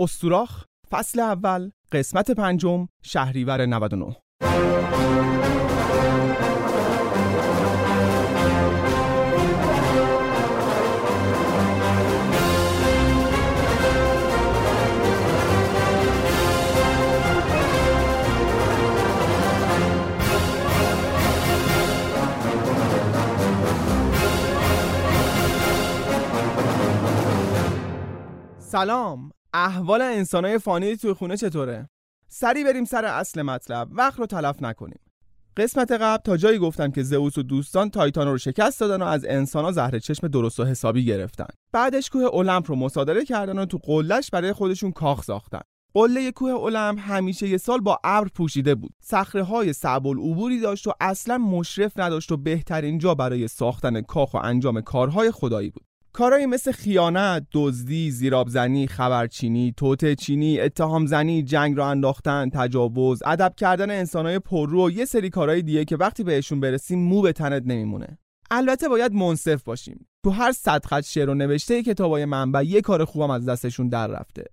استوراخ فصل اول قسمت پنجم شهریور 99 سلام احوال انسانای فانی توی خونه چطوره؟ سری بریم سر اصل مطلب. وقت رو تلف نکنیم. قسمت قبل تا جایی گفتم که زئوس و دوستان تایتان رو شکست دادن و از انسانا زهر چشم درست و حسابی گرفتن. بعدش کوه المپ رو مصادره کردن و تو قلهش برای خودشون کاخ ساختن. قله کوه المپ همیشه یه سال با ابر پوشیده بود. صخره های صعب العبوری داشت و اصلا مشرف نداشت و بهترین جا برای ساختن کاخ و انجام کارهای خدایی بود. کارهایی مثل خیانت، دزدی، زیرابزنی، خبرچینی، توته چینی، اتهام زنی، جنگ را انداختن، تجاوز، ادب کردن انسانهای پررو و یه سری کارهای دیگه که وقتی بهشون برسیم مو به تنت نمیمونه. البته باید منصف باشیم. تو هر صد خط شعر و نوشته کتابای منبع یه کار خوبم از دستشون در رفته.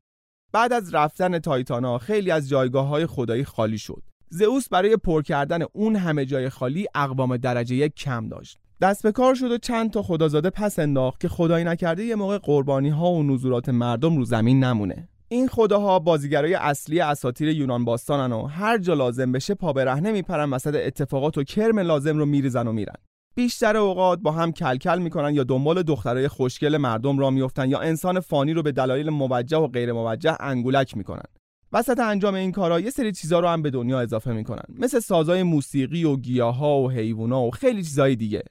بعد از رفتن تایتانا خیلی از جایگاه های خدایی خالی شد. زئوس برای پر کردن اون همه جای خالی اقوام درجه یک کم داشت. دست به کار شد و چند تا خدازاده پس انداخت که خدایی نکرده یه موقع قربانی ها و نزولات مردم رو زمین نمونه. این خداها بازیگرای اصلی اساطیر یونان باستانن و هر جا لازم بشه پا برهنه میپرن وسط اتفاقات و کرم لازم رو میریزن و میرن. بیشتر اوقات با هم کلکل می‌کنن یا دنبال دخترای خوشگل مردم را میفتن یا انسان فانی رو به دلایل موجه و غیر موجه انگولک می‌کنن. وسط انجام این کارا یه سری چیزا رو هم به دنیا اضافه می‌کنن. مثل سازای موسیقی و گیاها و حیوونا و خیلی چیزای دیگه.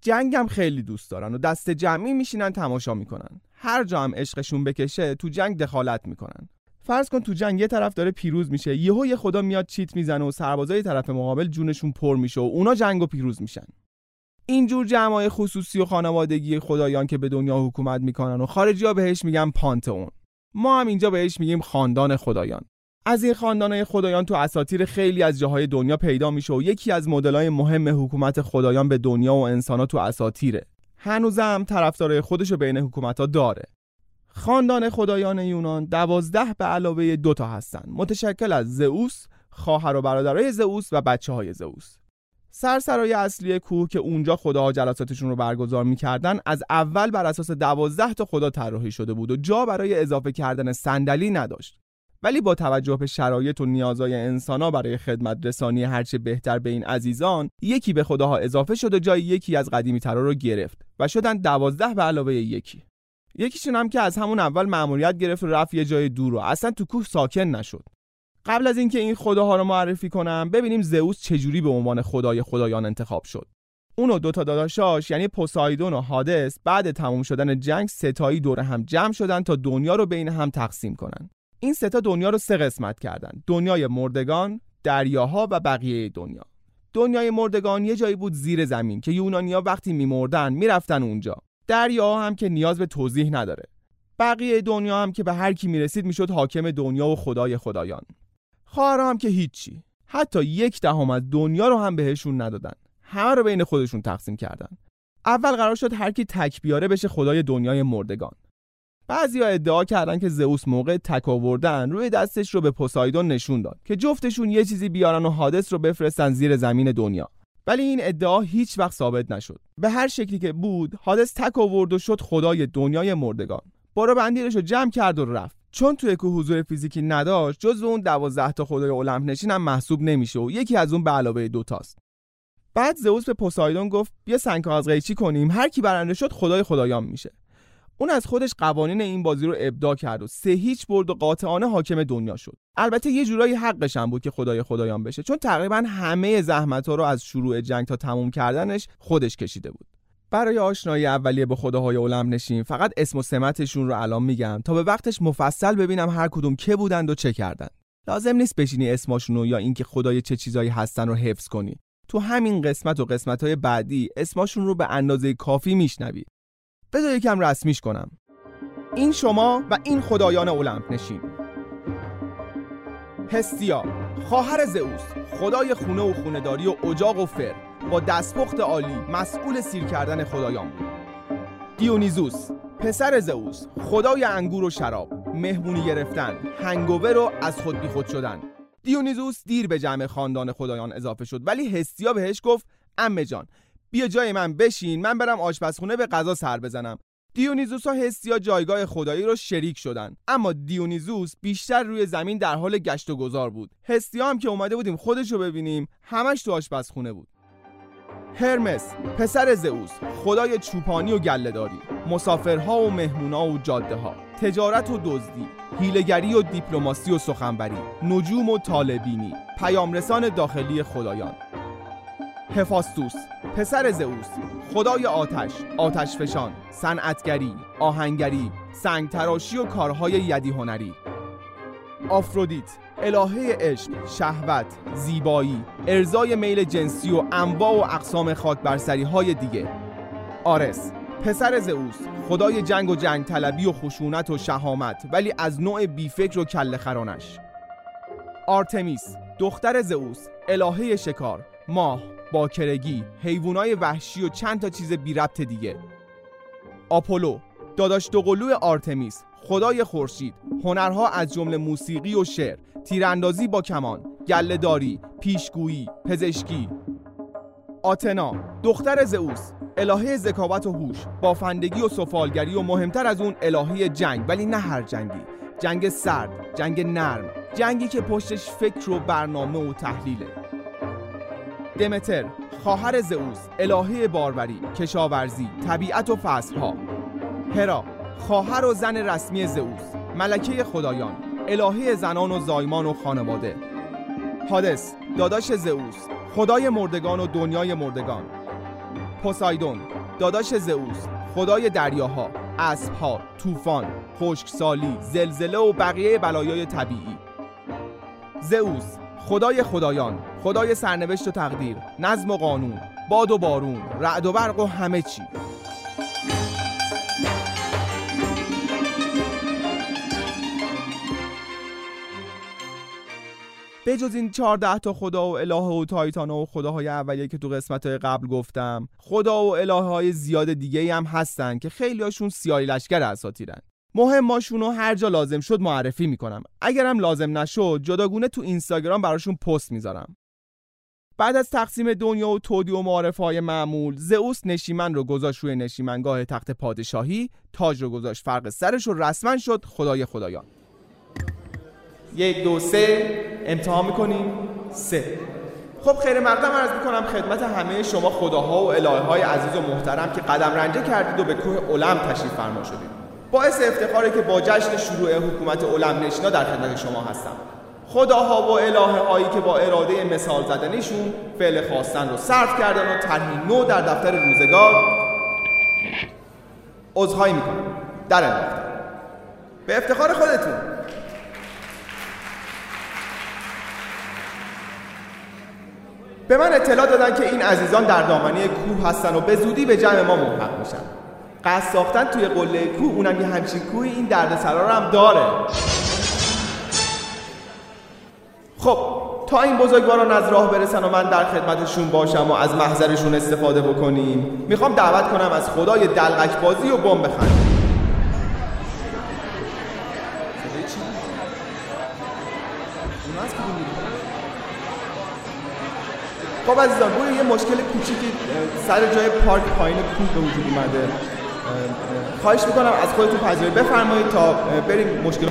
جنگم خیلی دوست دارن و دست جمعی میشینن تماشا می‌کنن. هر جا هم عشقشون بکشه تو جنگ دخالت می‌کنن. فرض کن تو جنگ یه طرف داره پیروز میشه یهو یه خدا میاد چیت می‌زنه و سربازای طرف مقابل جونشون پر میشه و اونا جنگ و پیروز میشن. اینجور جمعای خصوصی و خانوادگی خدایان که به دنیا حکومت می‌کنن و خارجی ها بهش میگن پانتئون. ما هم اینجا بهش میگیم خاندان خدایان. از این خاندانهای خدایان تو اساطیر خیلی از جاهای دنیا پیدا میشه و یکی از مدلای مهم حکومت خدایان به دنیا و انسانها تو اساطیره. هنوزم طرفدارای خودشو بین حکومتها داره. خاندان خدایان یونان دوازده به علاوه دوتا هستن. متشکل از زئوس خواهر و برادرای زئوس و بچه های زئوس. سرسرای اصلی کوه که اونجا خداها جلساتشون رو برگزار می‌کردن از اول بر اساس دوازده تا خدا طراحی شده بود و جا برای اضافه کردن صندلی نداشت. ولی با توجه به شرایط و نیازهای انسانا برای خدمت رسانی هرچه بهتر به این عزیزان یکی به خداها اضافه شد و جای یکی از قدیمی ترا رو گرفت و شدن دوازده به علاوه یکی. یکیشون هم که از همون اول مأموریت گرفت و رفت یه جای دور و اصلا تو کوه ساکن نشد. قبل از اینکه این خداها رو معرفی کنم ببینیم زئوس چجوری به عنوان خدای خدایان انتخاب شد. اون و دوتا داداشاش یعنی پوسایدون و هادس بعد تموم شدن جنگ ستایی دور هم جمع شدن تا دنیا رو بین هم تقسیم کنن. این ستا دنیا رو سه قسمت کردن. دنیای مردگان دریاها و بقیه دنیا. دنیای مردگان یه جایی بود زیر زمین که یونانیا وقتی میمردن می‌رفتن اونجا. دریاها هم که نیاز به توضیح نداره. بقیه دنیا هم که به هر کی می‌رسید می‌شد حاکم دنیا و خدای خدایان. خواهرها هم که هیچی. حتی یک دهم از دنیا رو هم بهشون ندادن. همه رو بین خودشون تقسیم کردن. اول قرار شد هر کی تک بیاره بشه خدای دنیای مردگان. بعضیا ادعا کردن که زئوس موقع تک آوردن روی دستش رو به پوسایدون نشون داد که جفتشون یه چیزی بیارن و حادث رو بفرستن زیر زمین دنیا. ولی این ادعا هیچ وقت ثابت نشد. به هر شکلی که بود حادث تک آورد و شد خدای دنیای مردگان. بارو بندیرش رو جمع کرد و رفت. چون توی که حضور فیزیکی نداشت جز اون دوازده تا خدای المپ نشین هم محسوب نمیشه و یکی از اون به علاوه دوتاست. بعد زئوس به پوسایدون گفت بیا سنگ از قیچی کنیم؟ هر کی برنده شد خدای خدایان میشه. اون از خودش قوانین این بازی رو ابداع کرد و سه هیچ برد و قاطعانه حاکم دنیا شد. البته یه جورایی حقش هم بود که خدای خدایان بشه چون تقریبا همه زحمت ها رو از شروع جنگ تا تموم کردنش خودش کشیده بود. برای آشنایی اولیه به خداهای علم نشین فقط اسم و سمتشون رو الان میگم تا به وقتش مفصل ببینم هر کدوم که بودند و چه کردند. لازم نیست بشینی اسمشون رو یا اینکه خدای چه چیزایی هستن رو حفظ کنی. تو همین قسمت و قسمت های بعدی اسمشون رو به اندازه کافی میشنوی. بذار یکم رسمیش کنم. این شما و این خدایان المپ نشین. هستیا خواهر زئوس خدای خونه و خونداری و اجاق و فر. با دستپخت عالی مسئول سیر کردن خدایان بود. دیونیزوس پسر زئوس خدای انگور و شراب. مهمونی گرفتن هنگوور رو از خود بیخود شدن. دیونیزوس دیر به جمع خاندان خدایان اضافه شد ولی هستیا بهش گفت امه جان بیا جای من بشین من برم آشپزخونه به غذا سر بزنم. دیونیزوس و هستیا جایگاه خدایی رو شریک شدن. اما دیونیزوس بیشتر روی زمین در حال گشت و گذار بود. هستیا هم که اومده بودیم خودش رو ببینیم همش تو آشپزخونه بود. هرمس پسر زئوس خدای چوپانی و گلهداری. مسافرها و مهمونا و جاده ها تجارت و دزدی. هیلگری و دیپلماسی و سخنوری. نجوم و طالبینی. پیامرسان داخلی خدایان. هفاستوس پسر زئوس خدای آتش آتشفشان صنعتگری آهنگری سنگتراشی و کارهای یدی هنری. آفرودیت الهه عشق، شهوت، زیبایی، ارضای میل جنسی و انواع و اقسام خاک برسری های دیگه. آرس پسر زئوس خدای جنگ و جنگ طلبی و خشونت و شهامت ولی از نوع بیفکر و کله‌خرانش آرتمیس دختر زئوس الهه شکار ماه باکرگی حیوانای وحشی و چند تا چیز بی ربط دیگه. آپولو داداش دوقلو آرتمیس خدای خورشید هنرها از جمله موسیقی و شعر تیراندازی با کمان گلهداری پیشگویی پزشکی. آتنا دختر زئوس الهه ذکاوت و هوش بافندگی و سفالگری و مهمتر از اون الهه جنگ ولی نه هر جنگی. جنگ سرد جنگ نرم جنگی که پشتش فکر و برنامه و تحلیله. دمتر خواهر زئوس الهه باروری کشاورزی طبیعت و فصلها. هرا خواهر و زن رسمی زئوس ملکه خدایان الهه زنان و زایمان و خانواده. هادس داداش زئوس خدای مردگان و دنیای مردگان. پوسایدون داداش زئوس خدای دریاها اسبها طوفان خشکسالی زلزله و بقیه بلایای طبیعی. زئوس خدای خدایان خدای سرنوشت و تقدیر نظم و قانون باد و بارون رعد و برق و همه چی. به جز این 14 تا خدا و اله و تایتان و خداهای اولیه که تو قسمت های قبل گفتم خدا و اله های زیاد دیگه هم هستن که خیلی هاشون سیاهی لشکر اساتیرن. مهماشون رو هر جا لازم شد معرفی می‌کنم. اگرم لازم نشد جداگونه تو اینستاگرام براشون پست می‌ذارم. بعد از تقسیم دنیا و تودی و معارفه های معمول زئوس نشیمن رو گذاشت روی نشیمنگاه تخت پادشاهی تاج رو گذاشت فرق سرش رو رسما شد خدای خدایان. یک دو سه امتحان می‌کنیم. سه. خب خیر مقدم عرض می‌کنم خدمت همه شما خداها و الهه عزیز و محترم که قدم رنجه کردید و به کوه علم تشریف فرما شدید. باعث افتخاره که با جشن شروع حکومت علم نشینا در خدمت شما هستم. خداها و الهه هایی که با اراده مثال زدنیشون فعل خواستن رو صرف کردن و طرحی نو در دفتر روزگار عذرخواهی می‌کنم در انداختن به افتخار خودتون. به من اطلاع دادن که این عزیزان در دامنه کوه هستن و به زودی به جمع ما ملحق میشن. قصد ساختن توی قله کوه اونم یه همچین کوهی این دردسرا رو هم داره. خب تا این بزرگواران از راه برسن و من در خدمتشون باشم و از محضرشون استفاده بکنیم می‌خوام دعوت کنم از خدای دلغک بازی و بمب بخندیم خب عزیزان روی یه مشکل کوچیکی سر جای پارک پایین کوه به وجود اومده. خواهش می‌کنم از خودتون پذیرایی بفرمایید تا بریم مشکل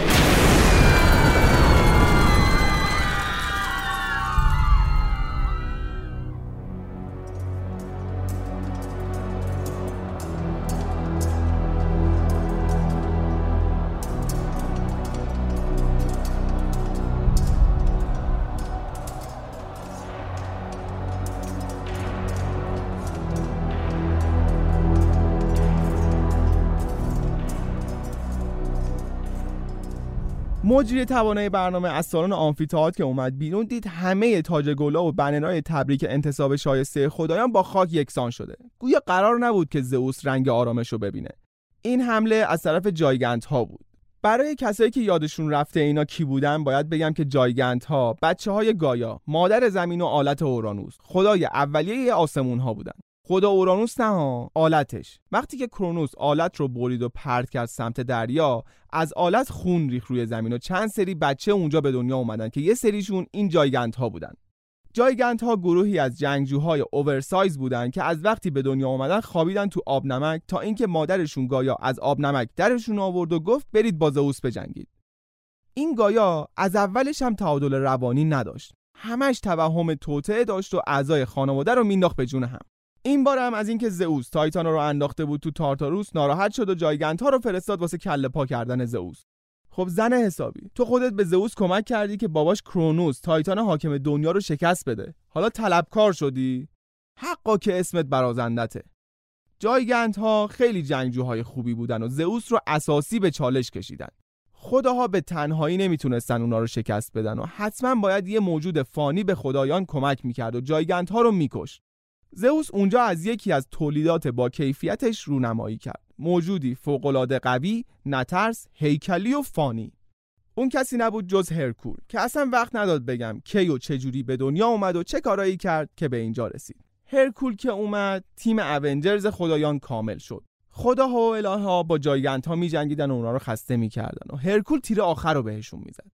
مجری توانای برنامه از سالن آمفیتئاتر که اومد بیرون دید همه تاج گلا و بنرهای تبریک انتصاب شایسته خدایان با خاک یکسان شده. گویا قرار نبود که زئوس رنگ آرامش رو ببینه. این حمله از طرف جایگنت ها بود. برای کسایی که یادشون رفته اینا کی بودن باید بگم که جایگنت ها بچه های گایا مادر زمین و آلت اورانوس خدای اولیه آسمون ها بودن. خدا اورانوس نه آلتش. وقتی که کرونوس آلت رو برید و پرت کرد سمت دریا از آلت خون ریخ روی زمین و چند سری بچه اونجا به دنیا اومدن که یه سریشون این جایگنت ها بودن. جایگنت ها گروهی از جنگجوهای اوورسایز بودن که از وقتی به دنیا اومدن خوابیدن تو آب نمک تا اینکه مادرشون گایا از آب نمک درشون آورد و گفت برید با زئوس بجنگید. این گایا از اولش هم تعادل روانی نداشت. همش توهم توطعه داشت و اعضای خانواده رو مینداخت به جون هم. این بار هم از اینکه زئوس تایتان رو انداخته بود تو تارتاروس ناراحت شد و جایگنت رو فرستاد واسه کله پا کردن زئوس. خب زن حسابی تو خودت به زئوس کمک کردی که باباش کرونوس تایتان حاکم دنیا رو شکست بده. حالا طلبکار شدی؟ حقا که اسمت برازندته جایگنت ها خیلی جنگجوهای خوبی بودن و زئوس رو اساسی به چالش کشیدن. خداها به تنهایی نمی‌تونستن اونا رو شکست بدن و حتما باید یه موجود فانی به خدایان کمک می‌کرد و جایگنت ها رو میکشت. زئوس اونجا از یکی از تولیدات با کیفیتش رونمایی کرد. موجودی فوقالعاده قوی نترس هیکلی و فانی. اون کسی نبود جز هرکول که اصلا وقت نداد بگم کی و چجوری به دنیا اومد و چه کارایی کرد که به اینجا رسید. هرکول که اومد تیم اونجرز خدایان کامل شد. خداها و الهه ها با جایگنت ها می جنگیدن و اونا رو خسته می‌کردن و هرکول تیر آخر رو بهشون می‌زد.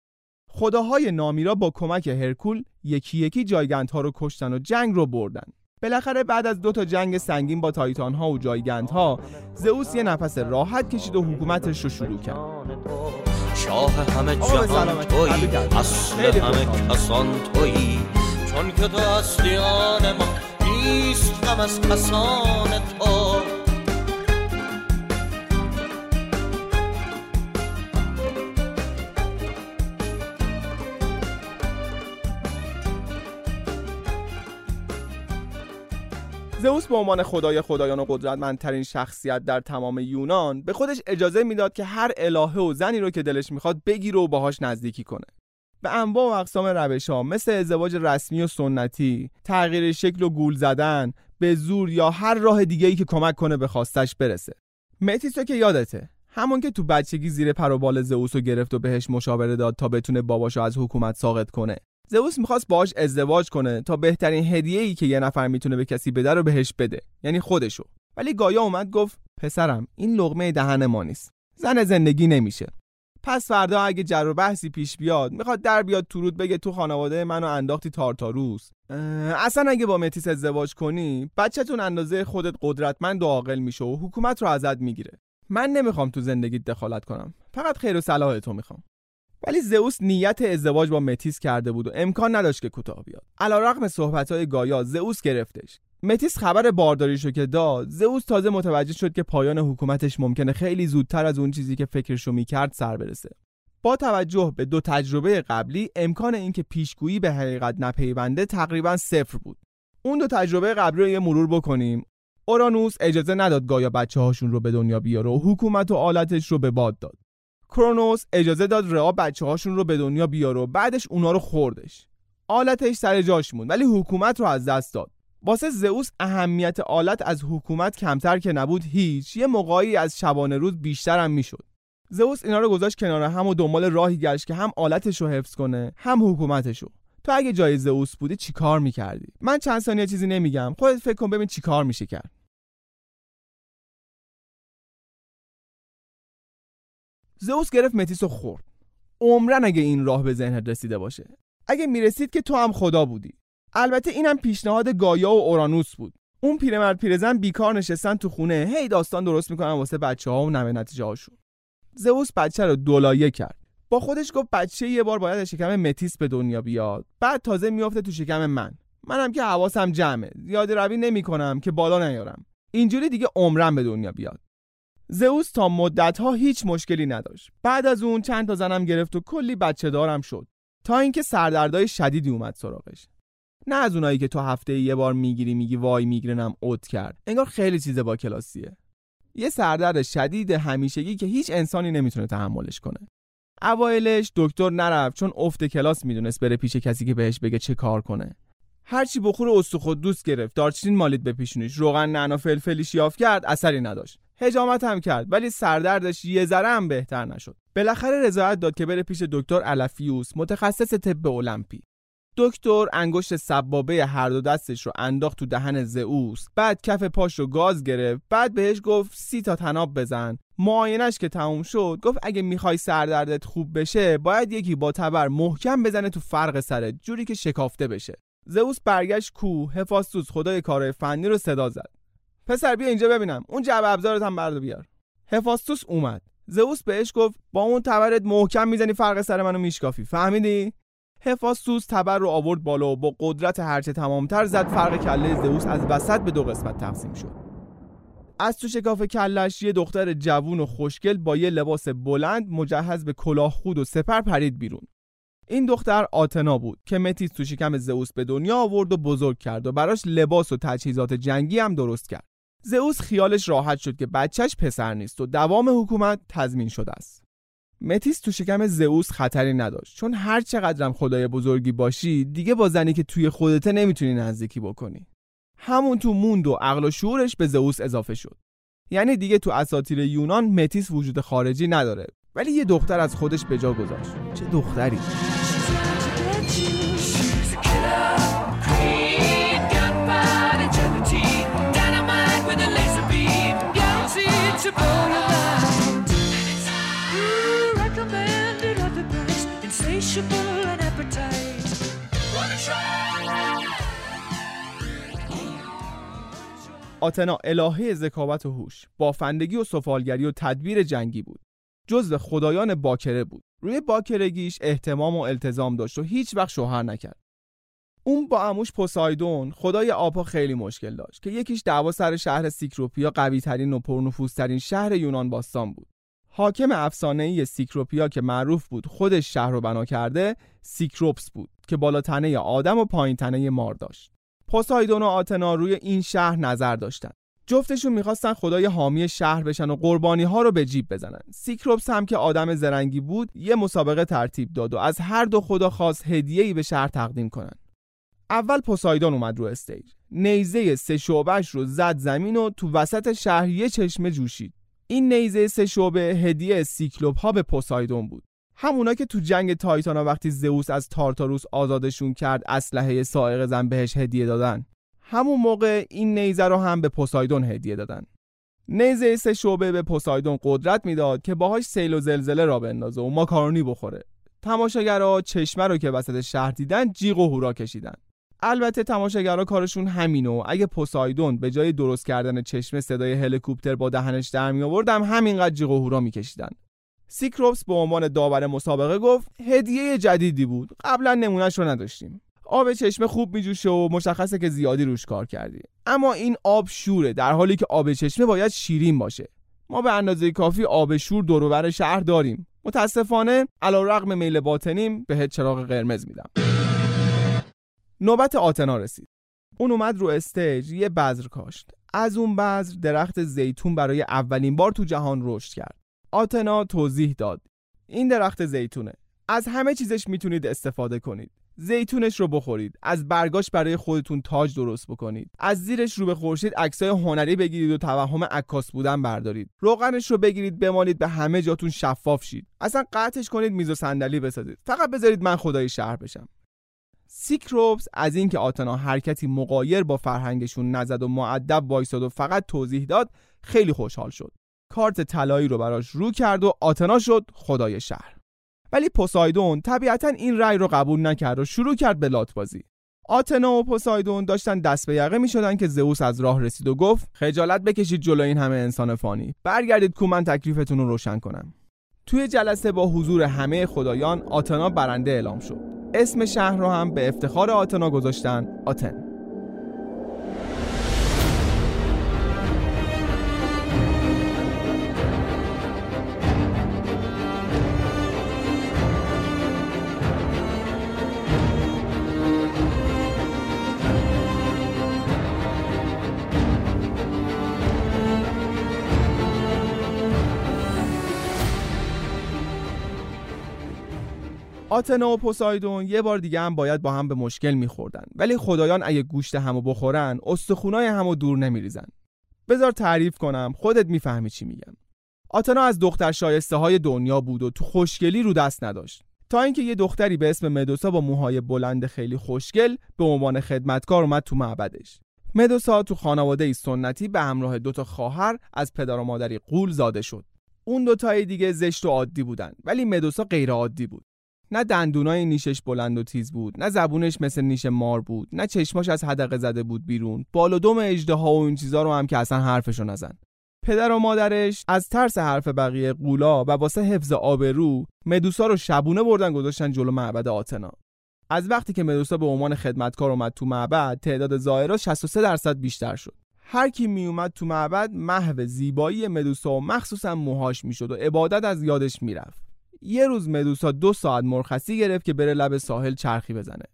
خداهای نامیرا با کمک هرکول یکی یکی جایگنت ها رو کشتن و جنگ رو بردن. بالاخره بعد از دو تا جنگ سنگین با تایتان ها و جایگند ها زئوس یه نفس راحت کشید و حکومتش رو شروع کرد. شاه همه جهان تویی اصل همه کسان تویی. چون که تو اصلیان ما نیست غم از کسان تو. زئوس به عنوان خدای خدایان و قدرتمندترین شخصیت در تمام یونان به خودش اجازه می‌داد که هر الهه و زنی رو که دلش می‌خواد بگیره و باهاش نزدیکی کنه. به انواع و اقسام روش ها مثل ازدواج رسمی و سنتی تغییر شکل و گول زدن به زور یا هر راه دیگه ای که کمک کنه به خواستش برسه. متیسو که یادته همون که تو بچگی زیر پر و بال زئوس گرفت و بهش مشاوره داد تا بتونه باباشو از حکومت ساقط کنه. زئوس می‌خواست باهاش ازدواج کنه تا بهترین هدیه ای که یه نفر می‌تونه به کسی بده رو بهش بده یعنی خودشو. ولی گایا اومد گفت پسرم این لغمه دهن ما نیست. زن زندگی نمیشه. پس فردا اگه جر و بحثی پیش بیاد می‌خواد در بیاد تورود بگه تو خانواده منو انداختی تارتاروس. اصلا اگه با متیس ازدواج کنی بچهتون اندازه خودت قدرتمند و عاقل میشه و حکومت رو ازت می‌گیره. من نمی‌خوام تو زندگیت دخالت کنم. فقط خیر و صلاح تو می‌خوام. ولی زئوس نیت ازدواج با متیس کرده بود و امکان نداشت که کوتاه بیاد. علیرغم صحبت‌های گایا زئوس گرفتش. متیس خبر بارداریشو که داد. زئوس تازه متوجه شد که پایان حکومتش ممکنه خیلی زودتر از اون چیزی که فکرشو می‌کرد سر برسه. با توجه به دو تجربه قبلی امکان اینکه پیشگویی به حقیقت نپیونده تقریبا صفر بود. اون دو تجربه قبلی رو یه مرور بکنیم. اورانوس اجازه نداد گایا بچه هاشون رو به دنیا بیاره و حکومت و آلتش رو به باد داد. کرونوس اجازه داد رئا بچه هاشون رو به دنیا بیاره و بعدش اونا رو خوردش. آلتش سر جاش موند ولی حکومت رو از دست داد. واسه زئوس اهمیت آلت از حکومت کمتر که نبود هیچ یه موقعی از شبانه روز بیشتر هم می‌شد. زئوس اینا رو گذاشت کنار هم و دنبال راهی گشت که هم آلتش رو حفظ کنه هم حکومتش رو. تو اگه جای زئوس بودی چیکار می‌کردی؟ من چند ثانیه چیزی نمیگم. خودت فکر کن ببین چیکار میشه کرد. زئوس گرفت متیس و خورد. عمرن اگه این راه به ذهنت رسیده باشه. اگه می‌رسید که تو هم خدا بودی. البته اینم پیشنهاد گایا و اورانوس بود. اون پیرمرد پیرزن بیکار نشستن تو خونه هی داستان درست می‌کنن واسه بچه ها و نوه نتیجه هاشون زئوس بچه رو دولایه کرد. با خودش گفت بچه یه بار باید شکم متیس به دنیا بیاد. بعد تازه میافته تو شکم من. منم که حواسم جمعه. زیاده روی نمی‌کنم که بالا نیارم. اینجوری دیگه عمرم به دنیا بیاد. زئوس تا ها هیچ مشکلی نداشت. بعد از اون چند تا زنم گرفت و کلی بچه دارم شد. تا اینکه سردردای شدیدی اومد سراغش. نه از اونایی که تو هفته یه بار می‌گیری میگی وای میگرنم اوت کرد. انگار خیلی چیز با کلاسیه. یه سردرد شدید همیشگی که هیچ انسانی نمی‌تونه تحملش کنه. اوایلش دکتر نرفت چون افت کلاس می‌دونست بره پیش کسی که بهش بگه چه کار کنه. هرچی بخور استخود دوست گرفت. دارچین مالید به پیشونیش روغن نعنا فلفلی شیاف کرد اثری نداشت. هجامت هم کرد ولی سردردش یه ذره هم بهتر نشد. بالاخره رضایت داد که بره پیش دکتر الفیوس متخصص طب المپی. دکتر انگشت سبابه هر دو دستش رو انداخت تو دهن زئوس. بعد کف پاش رو گاز گرفت. بعد بهش گفت سی تا تناب بزن. معاینش که تموم شد گفت اگه می‌خوای سردردت خوب بشه باید یکی با تبر محکم بزنه تو فرق سرت جوری که شکافته بشه. زئوس برگشت کو هفاستوس خدای کارهای فنی رو صدا زد. پسر بیا اینجا ببینم. اون جعبه ابزارت هم برد بیار. هفاستوس اومد. زئوس بهش گفت با اون تبرت محکم می‌زنی فرق سر منو میشکافی. فهمیدی؟ هفاستوس تبر رو آورد بالا و با قدرت هرچه تمامتر زد فرق کله زئوس از وسط به دو قسمت تقسیم شد. از تو شکاف کلش یه دختر جوون و خوشگل با یه لباس بلند مجهز به کلاه خود و سپر پرید بیرون. این دختر آتنا بود که متیس تو شکم زئوس به دنیا آورد و بزرگ کرد و براش لباس و تجهیزات جنگی هم درست کرد. زئوس خیالش راحت شد که بچهش پسر نیست و دوام حکومت تضمین شده است. متیس تو شکم زئوس خطری نداشت. چون هر چقدرم خدای بزرگی باشی دیگه با زنی که توی خودته نمی‌تونی نزدیکی بکنی. همون تو موند و عقل و شعورش به زئوس اضافه شد. یعنی دیگه تو اساطیر یونان متیس وجود خارجی نداره. ولی یه دختر از خودش به جا گذاشت. چه دختری؟ آتنا الهه ذکاوت و هوش بافندگی و سفالگری و تدبیر جنگی بود. جزو خدایان باکره بود. روی باکرگیش اهتمام و التزام داشت و هیچ وقت شوهر نکرد. اون با عموش پوسایدون خدای آبها خیلی مشکل داشت که یکیش دعوا سر شهر سیکروپیا قوی ترین و پرنفوذترین شهر یونان باستان بود. حاکم افسانه‌ای سیکروپیا که معروف بود خودش شهر رو بنا کرده سیکروپس بود که بالا تنه آدم و پایین تنه مار داشت. پوسایدون و آتنا روی این شهر نظر داشتن. جفتشون می‌خواستن خدای حامی شهر بشن و قربانی ها رو به جیب بزنن. سیکروپس هم که آدم زرنگی بود یه مسابقه ترتیب داد و از هر دو خدا خواست هدیه‌ای به شهر تقدیم کنن. اول پوسایدون اومد رو stage. نیزه سه شعبش رو زد زمین و تو وسط شهر یه چشمه جوشید. این نیزه سه شعبه هدیه سیکلوپ ها به پوسایدون بود. همونا که تو جنگ تایتانا وقتی زئوس از تارتاروس آزادشون کرد اسلحه صاعقه زن بهش هدیه دادن. همون موقع این نیزه رو هم به پوسایدون هدیه دادن. نیزه سه شعبه به پوسایدون قدرت می‌داد که باهاش سیل و زلزله را بندازه و ماکارونی بخوره. تماشاگرها چشمه رو که وسط شهر دیدن جیغ و هورا کشیدن. البته تماشاگرها کارشون همینو اگه پوسایدون به جای درست کردن چشمه صدای هلیکوپتر با دهنش در می آوردم همینقدر جیغ و هورا میکشیدن سیکروپس به عنوان داور مسابقه گفت هدیه جدیدی بود. قبلا نمونهش رو نداشتیم. آب چشمه خوب میجوشه و مشخصه که زیادی روش کار کردی. اما این آب شوره در حالی که آب چشمه باید شیرین باشه. ما به اندازه کافی آب شور دور شهر داریم. متاسفانه علیرغم میل باطنیم به چراغ قرمز میدم. نوبت آتنا رسید. اون اومد رو استیج یه بذر کاشت. از اون بذر درخت زیتون برای اولین بار تو جهان رشد کرد. آتنا توضیح داد. این درخت زیتونه. از همه چیزش می‌تونید استفاده کنید. زیتونش رو بخورید. از برگاش برای خودتون تاج درست بکنید. از زیرش رو به خورشید عکسای هنری بگیرید و توهم عکاس بودن بردارید. روغنش رو بگیرید بمالید به همه جاتون شفاف شید. اصلا قطعش کنید میز و صندلی بسازید. فقط بذارید من خدای شهر بشم. سیکروپس از اینکه آتنا حرکتی مقایر با فرهنگشون نزد و معدب وایساد و فقط توضیح داد خیلی خوشحال شد. کارت طلایی رو براش رو کرد و آتنا شد خدای شهر. ولی پوسایدون طبیعتا این رأی رو قبول نکرد و شروع کرد به لاتبازی. آتنا و پوسایدون داشتن دست به یقه می‌شدن که زئوس از راه رسید و گفت خجالت بکشید جلو این همه انسان فانی. برگردید کو من تکلیفتون رو روشن کنم. توی جلسه با حضور همه خدایان آتنا برنده اعلام شد. اسم شهر رو هم به افتخار آتنا گذاشتن. آتن. آتنا و پوسایدون یه بار دیگه هم باید با هم به مشکل میخوردن. ولی خدایان اگه گوشت همو بخورن استخونای همو دور نمیریزن. بذار تعریف کنم خودت می‌فهمی چی میگم. آتنا از دختر شایسته های دنیا بود و تو خوشگلی رو دست نداشت. تا اینکه یه دختری به اسم مدوسا با موهای بلند خیلی خوشگل به عنوان خدمتکار اومد تو معبدش. مدوسا تو خانواده سنتی به همراه دوتا خواهر از پدر و مادری قول زاده شد. اون دوتای دیگه زشت و عادی بودن ولی مدوسا غیر عادی بود. نه دندونای نیشش بلند و تیز بود نه زبونش مثل نیش مار بود نه چشماش از حدقه زده بود بیرون. بال و دم اژدها و این چیزا رو هم که اصلا حرفشو نزن. پدر و مادرش از ترس حرف بقیه قولا و واسه حفظ آبرو مدوسا رو شبونه بردن گذاشتن جلو معبد آتنا. از وقتی که مدوسا به عنوان خدمتکار اومد تو معبد تعداد زائرا 63 درصد بیشتر شد. هر کی می اومد تو معبد محو زیبایی مدوسا و مخصوصا موهاش می‌شد و عبادت از یادش می‌رفت. یه روز مدوسا دو ساعت مرخصی گرفت که بره لب ساحل چرخی بزنه.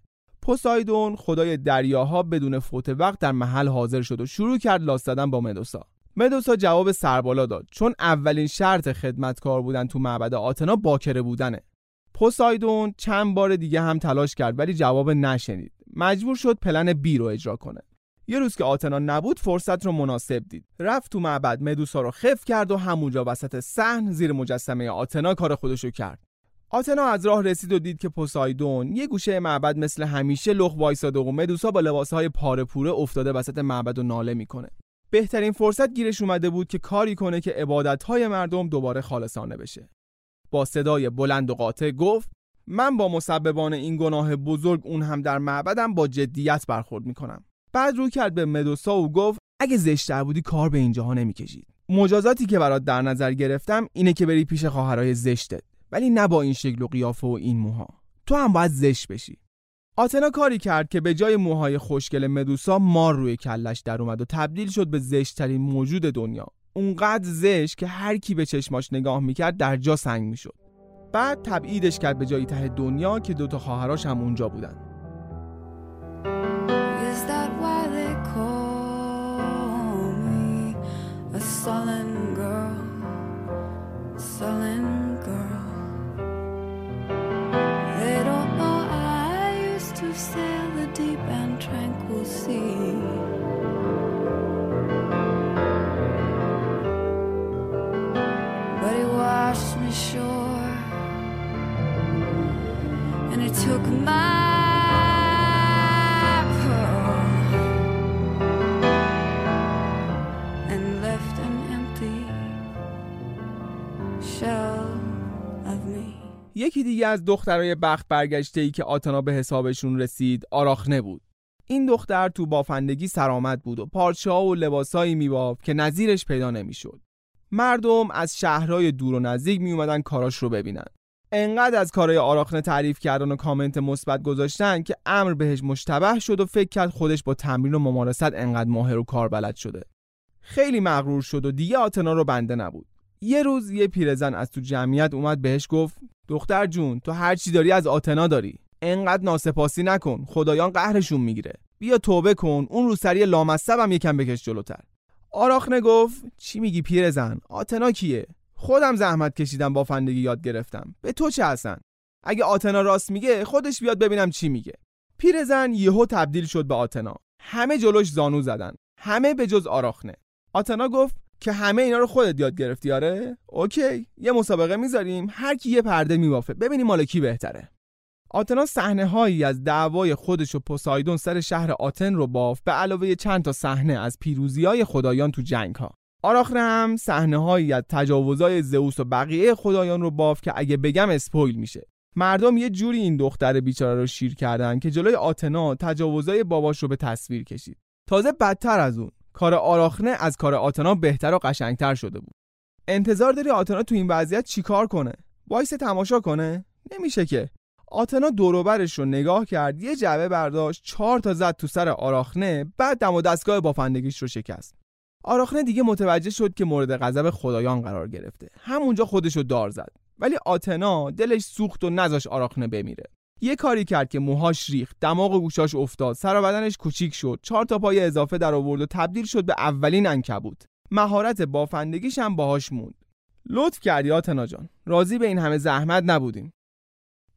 پوسایدون خدای دریاها بدون فوت وقت در محل حاضر شد و شروع کرد لاس زدن با مدوسا. مدوسا جواب سربالا داد چون اولین شرط خدمتکار بودن تو معبد آتنا باکره بودنه. پوسایدون چند بار دیگه هم تلاش کرد ولی جواب نشنید. مجبور شد پلن بی رو اجرا کنه. یه روز که آتنا نبود فرصت رو مناسب دید. رفت تو معبد مدوسا رو خف کرد و همونجا وسط صحن زیر مجسمه آتنا کار خودشو کرد. آتنا از راه رسید و دید که پوسایدون یه گوشه معبد مثل همیشه لخ وایساده و مدوسا با لباسهای پاره پوره افتاده وسط معبد و ناله می‌کنه. بهترین فرصت گیرش اومده بود که کاری کنه که عبادتهای مردم دوباره خالصانه بشه. با صدای بلند و قاطع گفت من با مسببان این گناه بزرگ اون هم در معبدم با جدیت برخورد می‌کنم. بعد رو کرد به مدوسا و گفت اگه زشتر بودی کار به اینجاها نمی‌کشید. مجازاتی که برات در نظر گرفتم اینه که بری پیش خواهرای زشتت ولی نه با این شکل و قیافه و این موها. تو هم باید زشت بشی. آتنا کاری کرد که به جای موهای خوشگل مدوسا مار روی کلش در اومد و تبدیل شد به زشتترین موجود دنیا. اونقدر زشت که هر کی به چشماش نگاه می‌کرد در جا سنگ می‌شد. بعد تبعیدش کرد به جای ته دنیا که دوتا خواهراش هم اونجا بودن. sullen girl. They don't know I used to sail the deep and tranquil sea. But he washed me shore, and he took my. یکی دیگه از دخترای بخت برگشته ای که آتنا به حسابشون رسید آراخنه بود این دختر تو بافندگی سرآمد بود و پارچه ها و لباسایی میبافت که نظیرش پیدا نمی‌شد. مردم از شهرهای دور و نزدیک می اومدن کاراش رو ببینن. انقدر از کارهای آراخنه تعریف کردن و کامنت مثبت گذاشتن که امر بهش مشتبه شد و فکر کرد خودش با تمرین و ممارست انقدر ماهر و کار بلد شده. خیلی مغرور شد و دیگه آتنا رو بنده نبود. یه روز یه پیرزن از تو جمعیت اومد بهش گفت دختر جون تو هر چی داری از آتنا داری. انقدر ناسپاسی نکن. خدایان قهرشون می‌گیره. بیا توبه کن. اون روسری لامصب یکم بکش جلوتر. آراخنه گفت چی میگی پیرزن؟ آتنا کیه؟ خودم زحمت کشیدم بافندگی یاد گرفتم. به تو چه هستن اگه آتنا راست میگه خودش بیاد ببینم چی میگه. پیرزن یهو تبدیل شد به آتنا. همه جلوش زانو زدن. همه به جز آراخنه. آتنا گفت که همه اینا رو خودت یاد گرفتی آره؟ اوکی یه مسابقه می‌ذاریم هر کی یه پرده میوافه ببینیم مال کی بهتره. آتنا صحنه هایی از دعوای خودش و پوسایدون سر شهر آتن رو بافت به علاوه چند تا صحنه از پیروزی های خدایان تو جنگ ها آراخره هم صحنه هایی از تجاوزای زئوس و بقیه خدایان رو بافت که اگه بگم اسپویل میشه. مردم یه جوری این دختر بیچاره رو شیر کردن که جلوی آتنا تجاوزای باباش رو به تصویر کشید. تازه بدتر از اون. کار آراخنه از کار آتنا بهتر و قشنگتر شده بود. انتظار داری آتنا تو این وضعیت چیکار کنه؟ وایس تماشا کنه؟ نمیشه که. آتنا دوروبرش رو نگاه کرد یه جعبه برداشت چهار تا زد تو سر آراخنه بعد دم و دستگاه بافندگیش رو شکست. آراخنه دیگه متوجه شد که مورد غضب خدایان قرار گرفته. همونجا خودش رو دار زد. ولی آتنا دلش سوخت و نذاش آراخنه بمیره. یه کاری کرد که موهاش ریخت دماغ و گوشاش افتاد سر و بدنش کوچیک شد. چهار تا پای اضافه در آورد و تبدیل شد به اولین انکبوت. مهارت بافندگیش هم باهاش موند. لطف کردی آتنا جان. راضی به این همه زحمت نبودیم.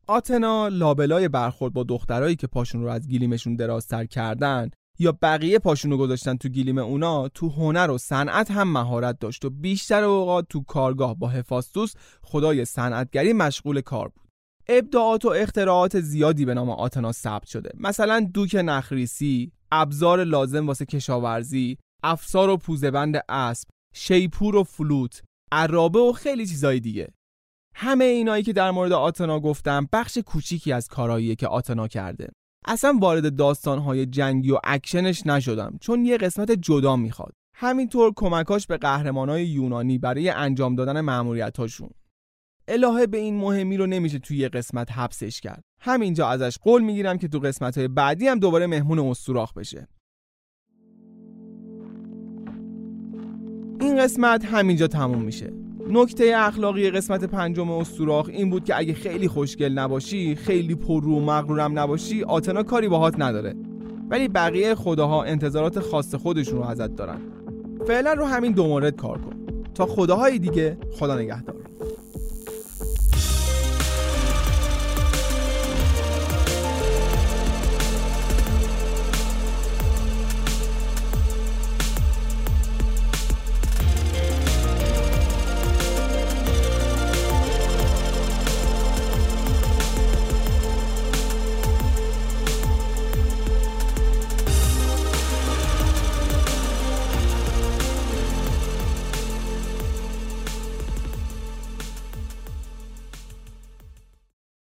آتنا لابلای برخورد با دخترایی که پاشون رو از گیلیمشون درازتر کردن یا بقیه پاشون رو گذاشتن تو گیلیم اونا تو هنر و صنعت هم مهارت داشت و بیشتر اوقات تو کارگاه با هفاستوس خدای صنعتگری مشغول کار بود. ابداعات و اختراعات زیادی به نام آتنا ثبت شده. مثلا دوک نخریسی ابزار لازم واسه کشاورزی افسار و پوزبند اسب شیپور و فلوت عرابه و خیلی چیزای دیگه. همه اینایی که در مورد آتنا گفتم بخش کوچیکی از کاراییه که آتنا کرده. اصلا وارد داستانهای جنگی و اکشنش نشدم چون یه قسمت جدا می‌خواد. همینطور کمکاش به قهرمانای یونانی برای انجام دادن ماموریتاشون الهه به این مهمی رو نمیشه توی یه قسمت حبسش کرد. همینجا ازش قول می‌گیرم که تو قسمت های بعدی هم دوباره مهمون استوراخ بشه. این قسمت همینجا تموم میشه. نکته اخلاقی قسمت پنجم استوراخ این بود که اگه خیلی خوشگل نباشی خیلی پررو و مغرورم نباشی آتنا کاری باهات نداره. ولی بقیه خداها انتظارات خاص خودشون رو ازت دارن. فعلا رو همین دو مورد کار کن. تا خداهای دیگه خدا نگهدار.